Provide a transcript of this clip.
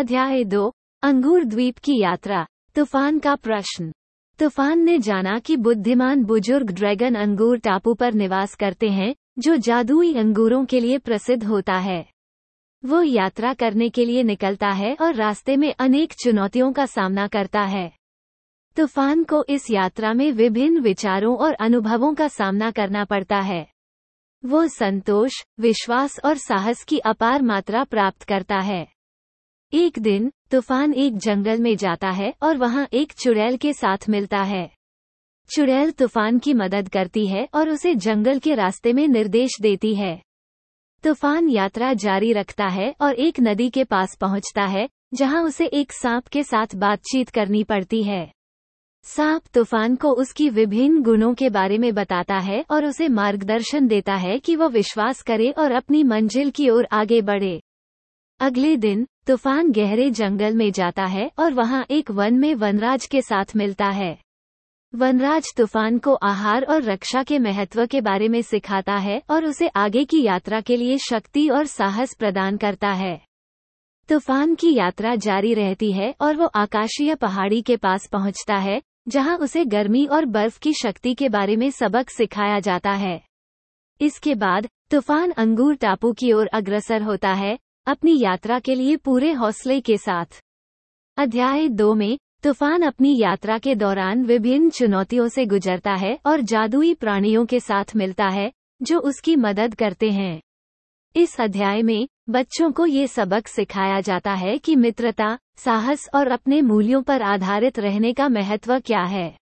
अध्याय दो, अंगूर द्वीप की यात्रा, तूफ़ान का प्रश्न। तूफ़ान ने जाना कि बुद्धिमान बुज़ुर्ग ड्रैगन अंगूर टापू पर निवास करते हैं, जो जादुई अंगूरों के लिए प्रसिद्ध होता है। वो यात्रा करने के लिए निकलता है और रास्ते में अनेक चुनौतियों का सामना करता है। तूफ़ान को इस यात्रा में विभिन्न विचारों और अनुभवों का सामना करना पड़ता है। वो संतोष, विश्वास और साहस की अपार मात्रा प्राप्त करता है। एक दिन तूफ़ान एक जंगल में जाता है और वहाँ एक चुड़ैल के साथ मिलता है। चुड़ैल तूफ़ान की मदद करती है और उसे जंगल के रास्ते में निर्देश देती है। तूफ़ान यात्रा जारी रखता है और एक नदी के पास पहुँचता है, जहाँ उसे एक सांप के साथ बातचीत करनी पड़ती है। सांप तूफ़ान को उसकी विभिन्न गुणों के बारे में बताता है और उसे मार्गदर्शन देता है कि वह विश्वास करे और अपनी मंजिल की ओर आगे बढ़े। अगले दिन, तूफ़ान गहरे जंगल में जाता है और वहाँ एक वन में वनराज के साथ मिलता है। वनराज तूफ़ान को आहार और रक्षा के महत्व के बारे में सिखाता है और उसे आगे की यात्रा के लिए शक्ति और साहस प्रदान करता है। तूफ़ान की यात्रा जारी रहती है और वो आकाशीय पहाड़ी के पास पहुँचता है, जहाँ उसे गर्मी और बर्फ़ की शक्ति के बारे में सबक सिखाया जाता है। इसके बाद, तूफ़ान अंगूर टापू की ओर अग्रसर होता है अपनी यात्रा के लिए पूरे हौसले के साथ। अध्याय दो में, तूफ़ान अपनी यात्रा के दौरान विभिन्न चुनौतियों से गुजरता है और जादुई प्राणियों के साथ मिलता है, जो उसकी मदद करते हैं। इस अध्याय में, बच्चों को ये सबक सिखाया जाता है कि मित्रता, साहस और अपने मूल्यों पर आधारित रहने का महत्व क्या है।